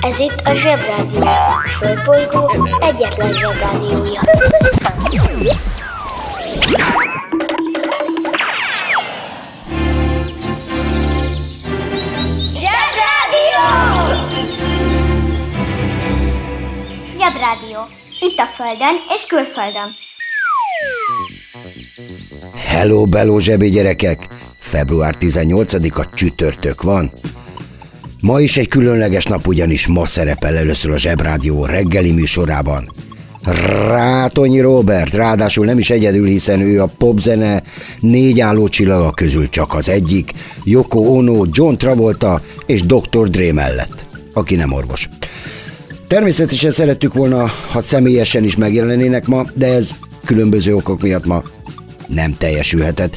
Ez itt a Zsebrádió. A Földbolygó egyetlen Zsebrádiója. Zsebrádió! Zsebrádió. Itt a Földön és külföldön. Hello, bello zsebi gyerekek! Február 18-a csütörtök van. Ma is egy különleges nap, ugyanis ma szerepel először a Zsebrádió reggeli műsorában. Rátonyi Robert, ráadásul nem is egyedül, hiszen ő a popzene négy álló csillaga közül csak az egyik, Yoko Ono, John Travolta és Dr. Dre mellett, aki nem orvos. Természetesen szerettük volna, ha személyesen is megjelenének ma, de ez különböző okok miatt ma nem teljesülhetett.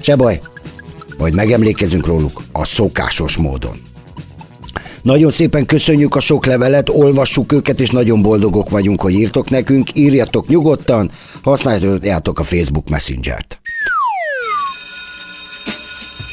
Se baj, majd megemlékezünk róluk a szokásos módon. Nagyon szépen köszönjük a sok levelet, olvassuk őket, és nagyon boldogok vagyunk, hogy írtok nekünk. Írjatok nyugodtan, használjátok a Facebook Messenger-t.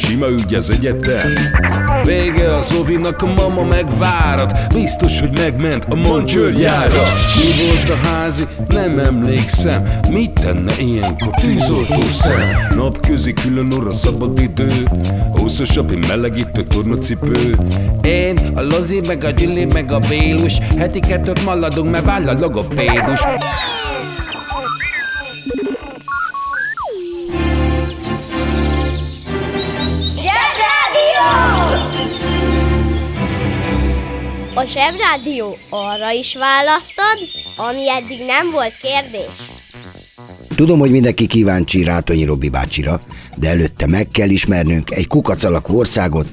sima ügy az egyetem. Vége a Zovinak, a mama megvárat. Biztos, hogy megment a Moncsőrjára Mi volt a házi? Nem emlékszem. Mit tenne ilyenkor tűzoltó szem? Napközi külön orra szabad idő. Húszosabb, melegítő tornacipő. Én, a Lozi, meg a Gyüli, meg a Bélus. Heti kettőt maladunk, mert váll a logopédus A Zsebrádió arra is választod, ami eddig nem volt kérdés. Tudom, hogy mindenki kíváncsi Rátonyi Robi bácsira, de előtte meg kell ismernünk egy kukac alakú országot,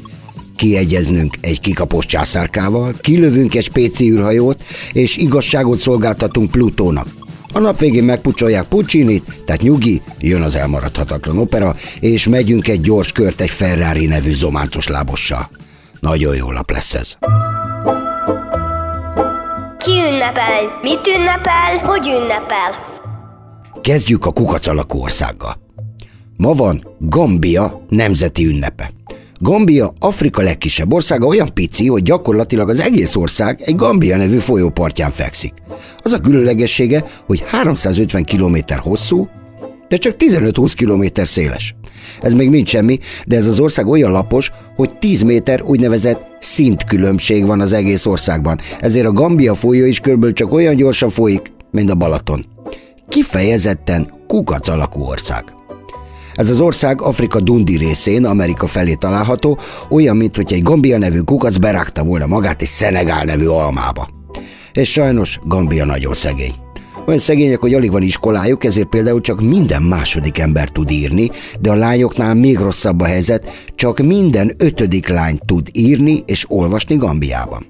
kiegyeznünk egy kikapos császárkával, kilövünk egy spéci űrhajót, és igazságot szolgáltatunk Plutónak. A nap végén megpucsolják Puccinit, tehát nyugi, jön az elmaradhatatlan opera, és megyünk egy gyors kört egy Ferrari nevű zománcos lábossal. Nagyon jó nap lesz ez. Ki ünnepel? Mit ünnepel? Hogy ünnepel? Kezdjük a kukac alakú országgal. Ma van Gambia nemzeti ünnepe. Gambia Afrika legkisebb országa olyan pici, hogy gyakorlatilag az egész ország egy Gambia nevű folyópartján fekszik. Az a különlegessége, hogy 350 km hosszú, de csak 15-20 km széles. Ez még mind semmi, de ez az ország olyan lapos, hogy 10 méter úgynevezett szintkülönbség van az egész országban, ezért a Gambia folyó is körülbelül csak olyan gyorsan folyik, mint a Balaton. Kifejezetten kukac alakú ország. Ez az ország Afrika Dundi részén, Amerika felé található, olyan, mint hogy egy Gambia nevű kukac berágta volna magát egy Szenegál nevű almába. És sajnos Gambia nagyon szegény. Olyan szegények, hogy alig van iskolájuk, ezért például csak minden második ember tud írni, de a lányoknál még rosszabb a helyzet, csak minden ötödik lány tud írni és olvasni Gambiában.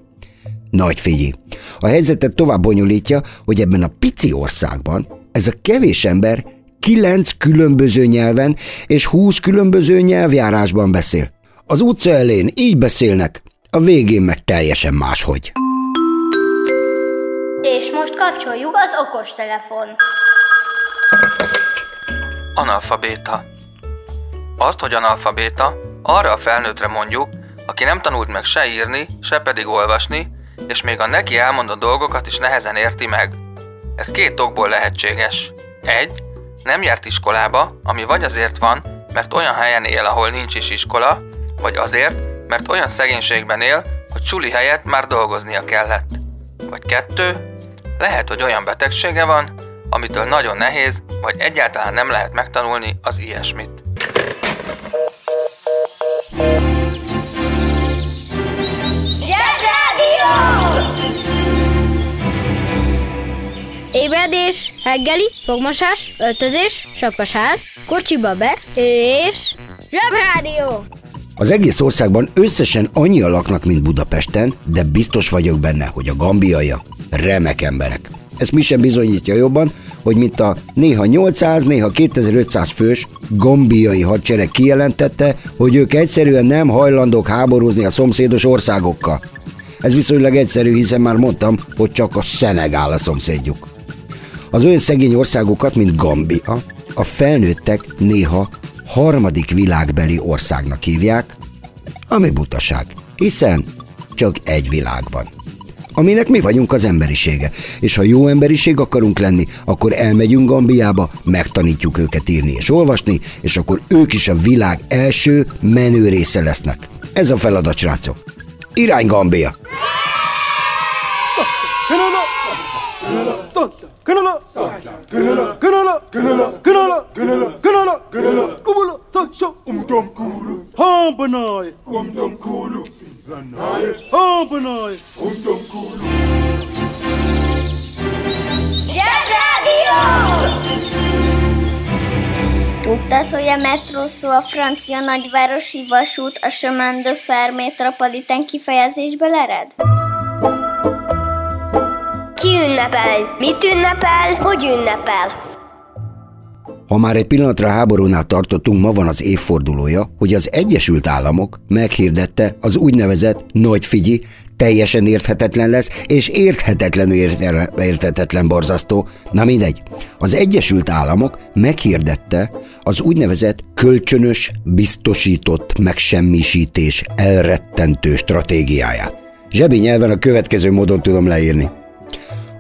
Nagy figyelj! A helyzetet tovább bonyolítja, hogy ebben a pici országban ez a kevés ember kilenc különböző nyelven és húsz különböző nyelvjárásban beszél. Az utca elén így beszélnek, a végén meg teljesen máshogy. És most kapcsoljuk az okostelefon. Analfabéta. Azt, hogy analfabéta, arra a felnőttre mondjuk, aki nem tanult meg se írni, se pedig olvasni, és még a neki elmondott dolgokat is nehezen érti meg. Ez két okból lehetséges. Egy, nem járt iskolába, ami vagy azért van, mert olyan helyen él, ahol nincs is iskola, vagy azért, mert olyan szegénységben él, hogy suli helyett már dolgoznia kellett. Vagy kettő, lehet, hogy olyan betegsége van, amitől nagyon nehéz, vagy egyáltalán nem lehet megtanulni az ilyesmit. Zsebrádió! Ébredés, reggeli, fogmosás, öltözés, sapkasál, kocsiba be, és... Zsebrádió! Az egész országban összesen annyian laknak, mint Budapesten, de biztos vagyok benne, hogy a gambiaiak remek emberek. Ezt mi sem bizonyítja jobban, hogy mint a néha 800, néha 2500 fős gambiai hadsereg kijelentette, hogy ők egyszerűen nem hajlandók háborúzni a szomszédos országokkal. Ez viszonylag egyszerű, hiszen már mondtam, hogy csak a Szenegál a szomszédjuk. Az olyan szegény országokat, mint Gambia, a felnőttek néha harmadik világbeli országnak hívják, ami butaság, hiszen csak egy világ van aminek mi vagyunk az emberisége. És ha jó emberiség akarunk lenni, akkor elmegyünk Gambiába, megtanítjuk őket írni és olvasni, és akkor ők is a világ első menő része lesznek. Ez a feladat, srácok. Irány Gambia! Sanján. Kınala, kınala, kınala, kınala, kınala, kınala, kınala, kubula, sanjá, umdom kulu. Hambanay, umdom Tudtad, hogy a metró szó a francia nagyvárosi vasút a Chemin de Fer metropolitán kifejezésből ered? Ki ünnepel? Mit ünnepel? Hogy ünnepel? Ha már egy pillanatra háborúnál tartottunk, ma van az évfordulója, hogy az Egyesült Államok meghirdette az úgynevezett nagy figyi, teljesen érthetetlen lesz, és érthetetlenül érthetetlen borzasztó. Na mindegy. Az Egyesült Államok meghirdette az úgynevezett kölcsönös, biztosított megsemmisítés elrettentő stratégiáját. Zsebi nyelven a következő módon tudom leírni.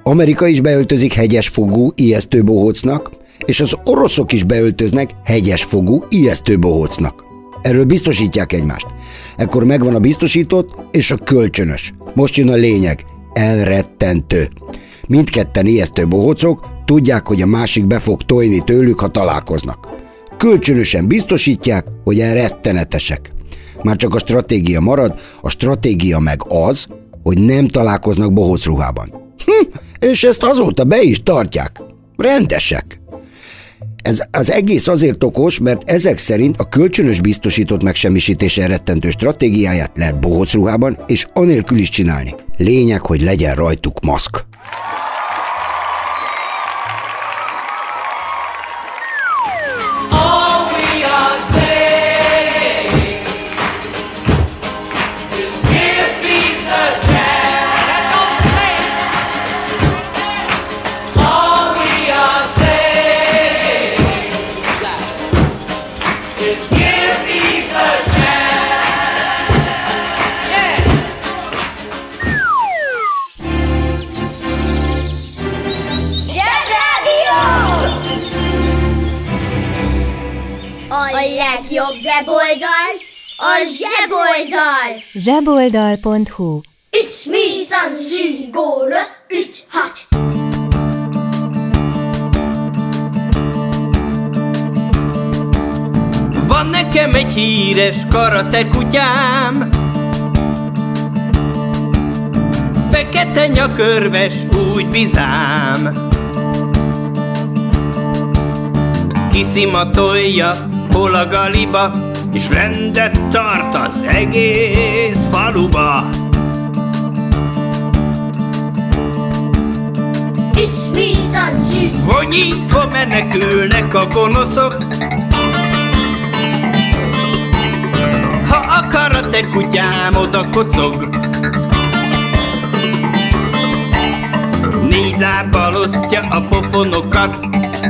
Amerika is beöltözik hegyesfogú ijesztő bohócnak, és az oroszok is beöltöznek hegyesfogú ijesztő bohócnak. Erről biztosítják egymást. Ekkor megvan a biztosított és a kölcsönös. Most jön a lényeg. Elrettentő. Mindketten ijesztő bohócok tudják, hogy a másik be fog tojni tőlük, ha találkoznak. Kölcsönösen biztosítják, hogy elrettenetesek. Már csak a stratégia marad, a stratégia meg az, hogy nem találkoznak bohóc. Hm, és ezt azóta be is tartják. Rendesek. Ez az egész azért okos, mert ezek szerint a kölcsönös biztosított megsemmisítés rettentő stratégiáját lehet bohóc ruhában, és anélkül is csinálni. Lényeg, hogy legyen rajtuk maszk. zseboldal.hu Ich mi san zsigóra, ich hacs! Van nekem egy híres karate kutyám Fekete nyakörves, úgy bizám. Kiszimatolja hol a galiba, és rendet tart az egész faluba. Vonyítva menekülnek a gonoszok, Ha akarat egy kutyám oda kocog, Négy lábbal osztja a pofonokat,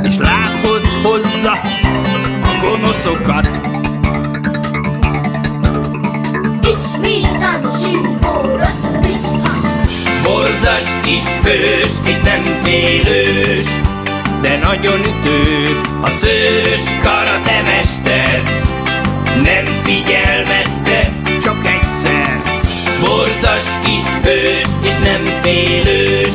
és lábhoz hozza gonoszokat. Borzas kis hős, és nem félős, de nagyon ütős, a szőrös karatemester. Nem figyelmeztet, csak egyszer. Borzas kis hős, és nem félős,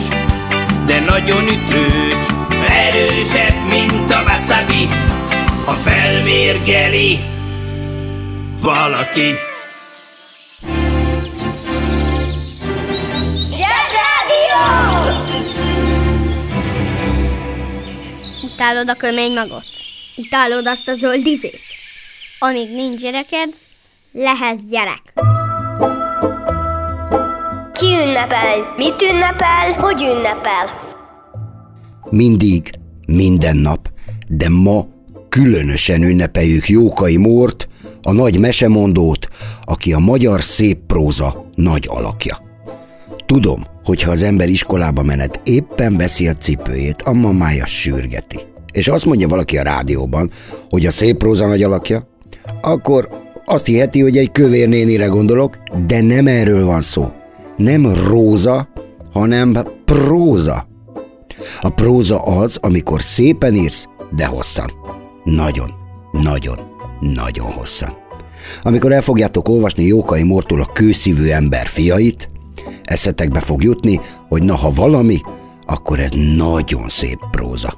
de nagyon ütős, erősebb, mint a wasabi ha felmérgeli valaki. Utálod a kömény magot? Utálod azt a zöld izét? Amíg nincs gyereked, lehetsz gyerek. Ki ünnepel? Mit ünnepel? Hogy ünnepel? Mindig, minden nap, de ma különösen ünnepeljük Jókai Mórt, a nagy mesemondót, aki a magyar szép próza nagy alakja. Tudom, hogyha az ember iskolába menet éppen veszi a cipőjét, a mamája sürgeti. És azt mondja valaki a rádióban, hogy a szép próza nagy alakja, akkor azt hiheti, hogy egy kövér nénire gondolok, de nem erről van szó. Nem róza, hanem próza. A próza az, amikor szépen írsz, de hosszan. Nagyon, nagyon, nagyon hosszan. Amikor el fogjátok olvasni Jókai Mortól a kőszívű ember fiait, eszetekbe fog jutni, hogy na ha valami, akkor ez nagyon szép próza.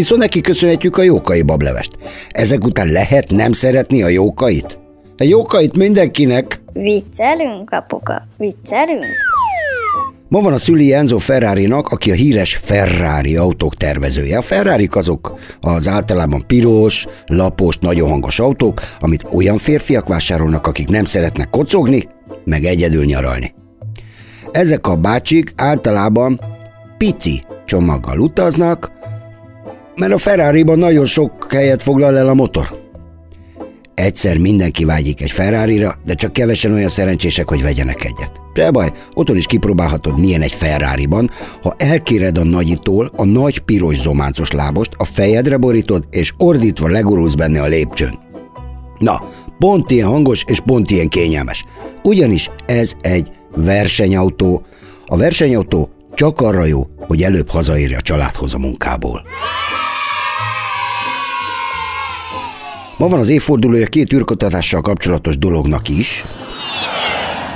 Viszont neki köszönhetjük a jókai bablevest. Ezek után lehet nem szeretni a jókait? A jókait mindenkinek. Viccelünk, apuka, viccelünk. Ma van a szüli Enzo ferrari aki a híres Ferrari autók tervezője. A ferrari azok az általában piros, lapos, nagyon hangos autók, amit olyan férfiak vásárolnak, akik nem szeretnek kocogni, meg egyedül nyaralni. Ezek a bácsik általában pici csomaggal utaznak, mert a Ferrari-ban nagyon sok helyet foglal el a motor. Egyszer mindenki vágyik egy ferrari de csak kevesen olyan szerencsések, hogy vegyenek egyet. Se baj, otthon is kipróbálhatod, milyen egy Ferrari-ban, ha elkéred a nagyitól a nagy piros zománcos lábost, a fejedre borítod, és ordítva legurulsz benne a lépcsőn. Na, pont ilyen hangos és pont ilyen kényelmes. Ugyanis ez egy versenyautó. A versenyautó csak arra jó, hogy előbb hazaérje a családhoz a munkából. Ma van az évfordulója két űrkutatással kapcsolatos dolognak is.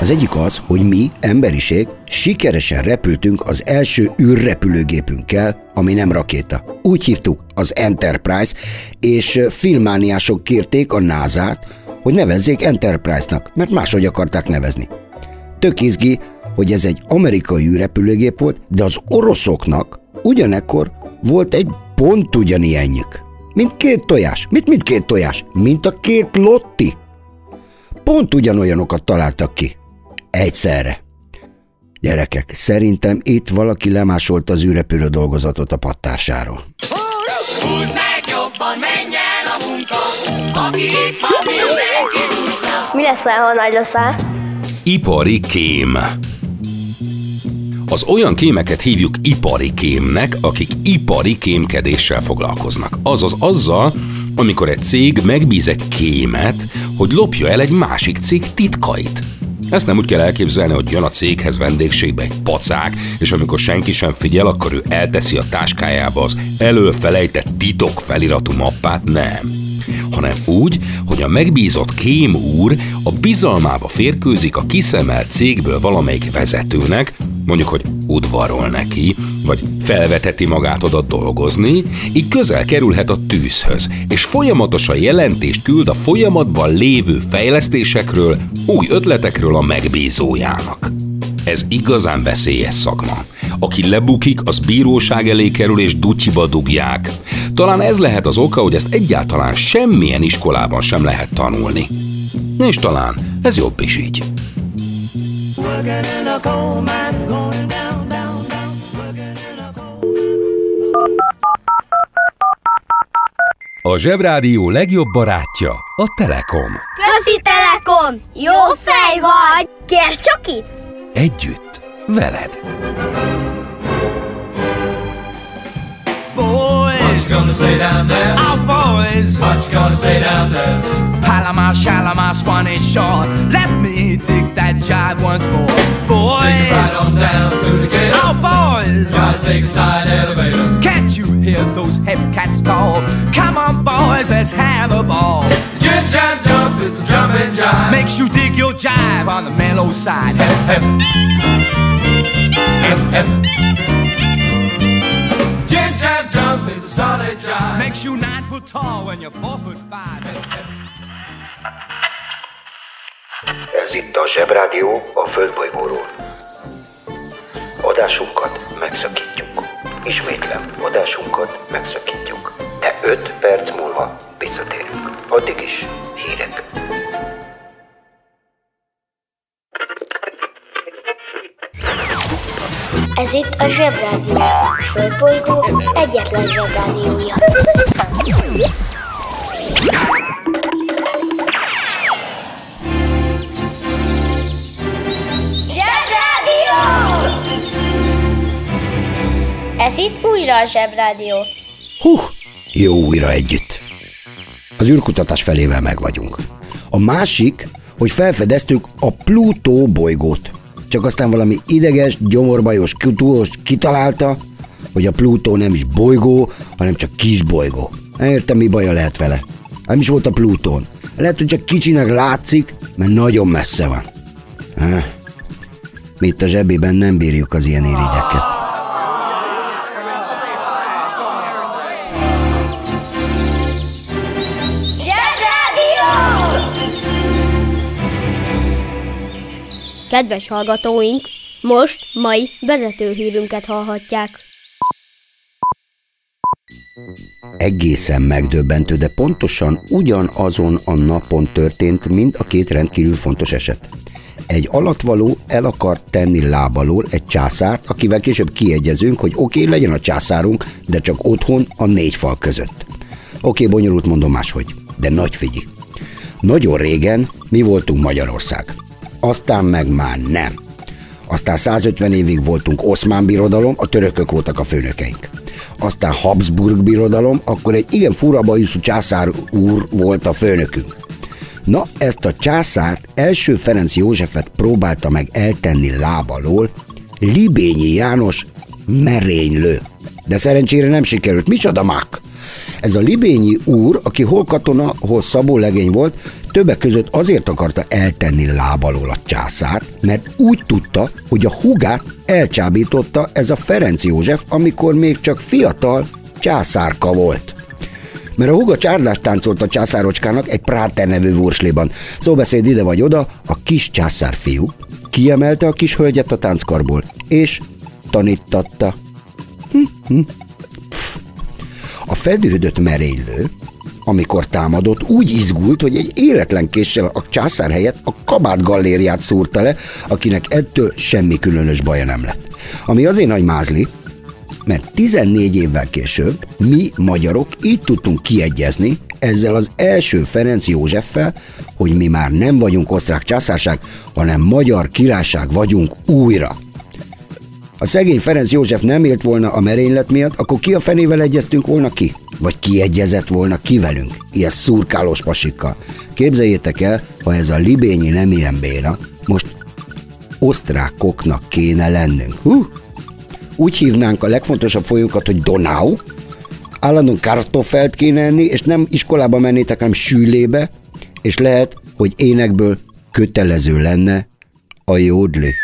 Az egyik az, hogy mi, emberiség, sikeresen repültünk az első űrrepülőgépünkkel, ami nem rakéta. Úgy hívtuk az Enterprise, és filmániások kérték a NASA-t, hogy nevezzék Enterprise-nak, mert máshogy akarták nevezni. Tök izgi, hogy ez egy amerikai űrrepülőgép volt, de az oroszoknak ugyanekkor volt egy pont ugyanilyenjük. Mint két tojás. Mit, mint két tojás? Mint a két lotti. Pont ugyanolyanokat találtak ki. Egyszerre. Gyerekek, szerintem itt valaki lemásolta az űrrepülő dolgozatot a pattársáról. Húzd meg jobban, menj el a munka, aki itt van, mindenki Mi lesz, ha nagy leszel? Ipari kém. Az olyan kémeket hívjuk ipari kémnek, akik ipari kémkedéssel foglalkoznak. Azaz azzal, amikor egy cég megbíz egy kémet, hogy lopja el egy másik cég titkait. Ezt nem úgy kell elképzelni, hogy jön a céghez vendégségbe egy pacák, és amikor senki sem figyel, akkor ő elteszi a táskájába az előfelejtett titok feliratú mappát, nem hanem úgy, hogy a megbízott kém úr a bizalmába férkőzik a kiszemelt cégből valamelyik vezetőnek, mondjuk, hogy udvarol neki, vagy felveteti magát oda dolgozni, így közel kerülhet a tűzhöz, és folyamatosan jelentést küld a folyamatban lévő fejlesztésekről, új ötletekről a megbízójának. Ez igazán veszélyes szakma. Aki lebukik, az bíróság elé kerül és dutyiba dugják. Talán ez lehet az oka, hogy ezt egyáltalán semmilyen iskolában sem lehet tanulni. És talán ez jobb is így. A Zsebrádió legjobb barátja a Telekom. Közi Telekom! Jó fej vagy! Kérd csak itt! Együtt, veled! Boys, gonna say down there? Our boys, what you gonna say down there? Palama, Shalama, Swanee Shore. Let me take that jive once more. Boys, take it right on down to the gate. Our boys, gotta take a side elevator. Can't you hear those hip cats call? Come on, boys, let's have a ball. Jim jam jump is a jumping jive. Makes you dig your jive on the mellow side. Hip, hip. Hip, hip. Jump is a solid jive. Makes you nine foot tall when you're four foot five. Ez itt a Zsebrádió a Földbolygóról. Adásunkat megszakítjuk. Ismétlem, adásunkat megszakítjuk. De 5 perc múlva visszatérünk. Addig is hírek. Ez itt a Zsebrádió. A Földbolygó egyetlen Zsebrádiója. Zsebrádió! Ez itt újra a Zsebrádió. Hú, jó újra együtt. Az űrkutatás felével meg vagyunk. A másik, hogy felfedeztük a Plutó bolygót. Csak aztán valami ideges, gyomorbajos tudós kitalálta, hogy a Plutó nem is bolygó, hanem csak kis bolygó. Nem értem, mi baja lehet vele. Nem is volt a Plutón. Lehet, hogy csak kicsinek látszik, mert nagyon messze van. Mi itt a zsebében nem bírjuk az ilyen irigyeket. Kedves hallgatóink, most mai vezetőhírünket hallhatják. Egészen megdöbbentő, de pontosan ugyanazon a napon történt, mint a két rendkívül fontos eset. Egy alatvaló el akart tenni lábalól egy császárt, akivel később kiegyezünk, hogy oké, okay, legyen a császárunk, de csak otthon a négy fal között. Oké, okay, bonyolult mondom máshogy, de nagy figyi. Nagyon régen mi voltunk Magyarország aztán meg már nem. Aztán 150 évig voltunk Oszmán birodalom, a törökök voltak a főnökeink. Aztán Habsburg birodalom, akkor egy igen fura bajuszú császár úr volt a főnökünk. Na, ezt a császárt első Ferenc Józsefet próbálta meg eltenni lábalól Libényi János merénylő. De szerencsére nem sikerült. Micsoda mák? Ez a Libényi úr, aki hol katona, hol szabó legény volt, többek között azért akarta eltenni lábalól a császárt, mert úgy tudta, hogy a hugát elcsábította ez a Ferenc József, amikor még csak fiatal császárka volt mert a huga csárdást táncolt a császárocskának egy Práter nevű vursliban. Szóbeszéd ide vagy oda, a kis császár fiú kiemelte a kis hölgyet a tánckarból, és tanítatta. Hm, hm. A feldühödött merénylő amikor támadott, úgy izgult, hogy egy életlen késsel a császár helyett a kabát gallériát szúrta le, akinek ettől semmi különös baja nem lett. Ami azért nagy mázli, mert 14 évvel később mi magyarok így tudtunk kiegyezni ezzel az első Ferenc Józseffel, hogy mi már nem vagyunk osztrák császárság, hanem magyar királyság vagyunk újra. Ha szegény Ferenc József nem élt volna a merénylet miatt, akkor ki a fenével egyeztünk volna ki? Vagy ki egyezett volna ki velünk? Ilyen szurkálós pasikkal. Képzeljétek el, ha ez a libényi nem ilyen béna, most osztrákoknak kéne lennünk. Hú! Úgy hívnánk a legfontosabb folyókat, hogy Donau, állandóan kartofelt kéne enni, és nem iskolába mennétek, hanem sűlébe, és lehet, hogy énekből kötelező lenne a jódli.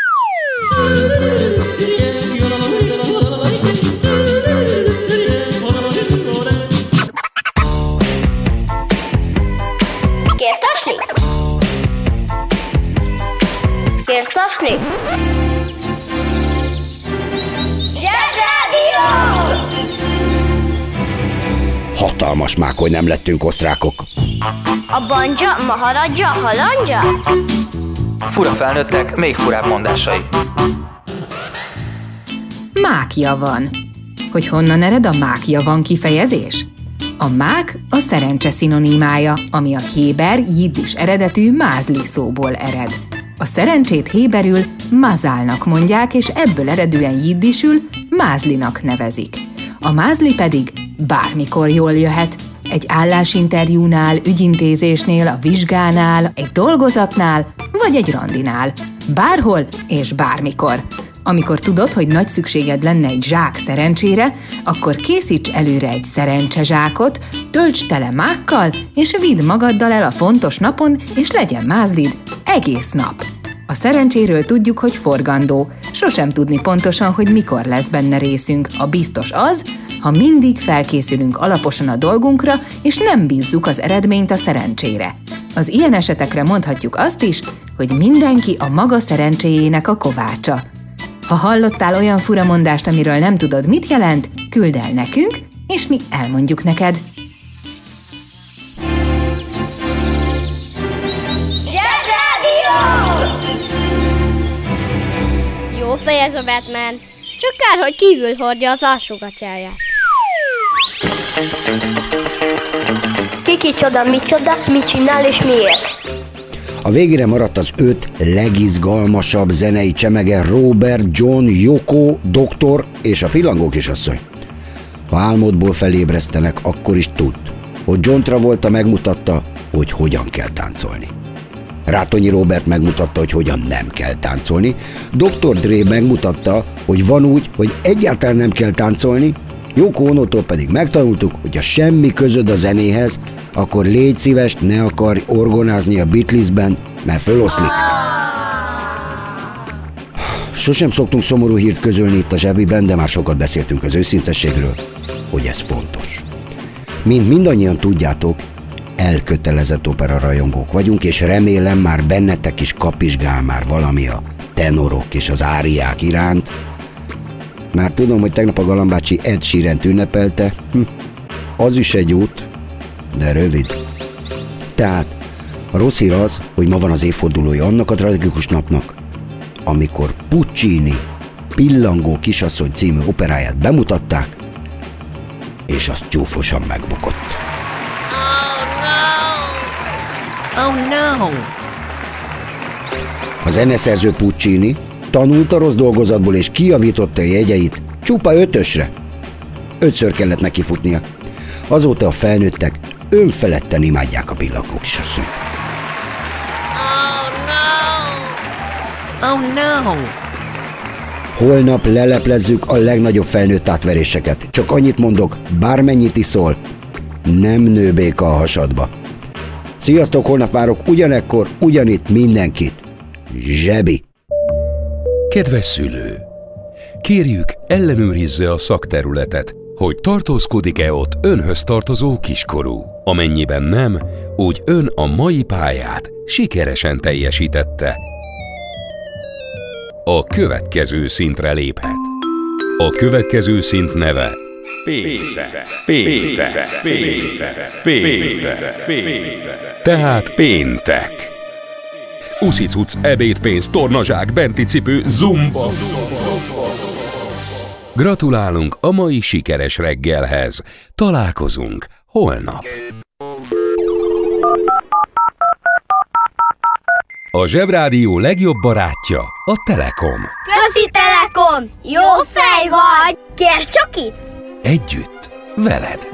Hatalmas mák, hogy nem lettünk osztrákok. A banja, maharadja, halandja? Fura felnőttek, még furább mondásai. Mákja van. Hogy honnan ered a mákja van kifejezés? A mák a szerencse szinonimája, ami a héber jiddis eredetű mázli szóból ered. A szerencsét héberül mazálnak mondják, és ebből eredően jiddisül mázlinak nevezik. A mázli pedig bármikor jól jöhet, egy állásinterjúnál, ügyintézésnél, a vizsgánál, egy dolgozatnál, vagy egy randinál. Bárhol és bármikor. Amikor tudod, hogy nagy szükséged lenne egy zsák szerencsére, akkor készíts előre egy szerencsezsákot, tölts tele mákkal, és vidd magaddal el a fontos napon, és legyen mázlid egész nap. A szerencséről tudjuk, hogy forgandó. Sosem tudni pontosan, hogy mikor lesz benne részünk. A biztos az, ha mindig felkészülünk alaposan a dolgunkra, és nem bízzuk az eredményt a szerencsére. Az ilyen esetekre mondhatjuk azt is, hogy mindenki a maga szerencséjének a kovácsa. Ha hallottál olyan furamondást, amiről nem tudod, mit jelent, küld el nekünk, és mi elmondjuk neked. Jó fej ez a Batman. Csak kár, hogy kívül hordja az alsógatyáját. Kiki csoda, mi csoda, mit csinál és miért? A végére maradt az öt legizgalmasabb zenei csemege Robert, John, Yoko, Doktor és a pillangó kisasszony. Ha álmodból felébresztenek, akkor is tud, hogy John Travolta megmutatta, hogy hogyan kell táncolni. Rátonyi Robert megmutatta, hogy hogyan nem kell táncolni, Dr. Dre megmutatta, hogy van úgy, hogy egyáltalán nem kell táncolni, Jóko Onótól pedig megtanultuk, hogy a semmi közöd a zenéhez, akkor légy szíves, ne akarj orgonázni a Beatlesben, mert föloszlik. Sosem szoktunk szomorú hírt közölni itt a zsebiben, de már sokat beszéltünk az őszintességről, hogy ez fontos. Mint mindannyian tudjátok, elkötelezett opera rajongók vagyunk, és remélem már bennetek is kapizsgál már valami a tenorok és az áriák iránt. Már tudom, hogy tegnap a Galambácsi Ed sheeran ünnepelte, hm, az is egy út, de rövid. Tehát a rossz hír az, hogy ma van az évfordulója annak a tragikus napnak, amikor Puccini Pillangó kisasszony című operáját bemutatták, és az csúfosan megbukott. Oh no! A zeneszerző Puccini tanult a rossz dolgozatból és kiavította a jegyeit csupa ötösre. Ötször kellett neki futnia. Azóta a felnőttek önfeledten imádják a pillangók asszonyt. Oh no! Holnap leleplezzük a legnagyobb felnőtt átveréseket. Csak annyit mondok, bármennyit iszol, nem nő béka a hasadba. Sziasztok, holnap várok ugyanekkor, ugyanitt mindenkit. Zsebi. Kedves szülő! Kérjük, ellenőrizze a szakterületet, hogy tartózkodik-e ott önhöz tartozó kiskorú. Amennyiben nem, úgy ön a mai pályát sikeresen teljesítette. A következő szintre léphet. A következő szint neve Péntek, péntek, péntek, péntek, péntek. Tehát péntek. Uszicuc, ebédpénz, tornazsák, benti cipő, zumba. Gratulálunk a mai sikeres reggelhez. Találkozunk holnap. A Zsebrádió legjobb barátja a Telekom. Közi Telekom! Jó fej vagy! Kérd csak itt! Együtt, veled.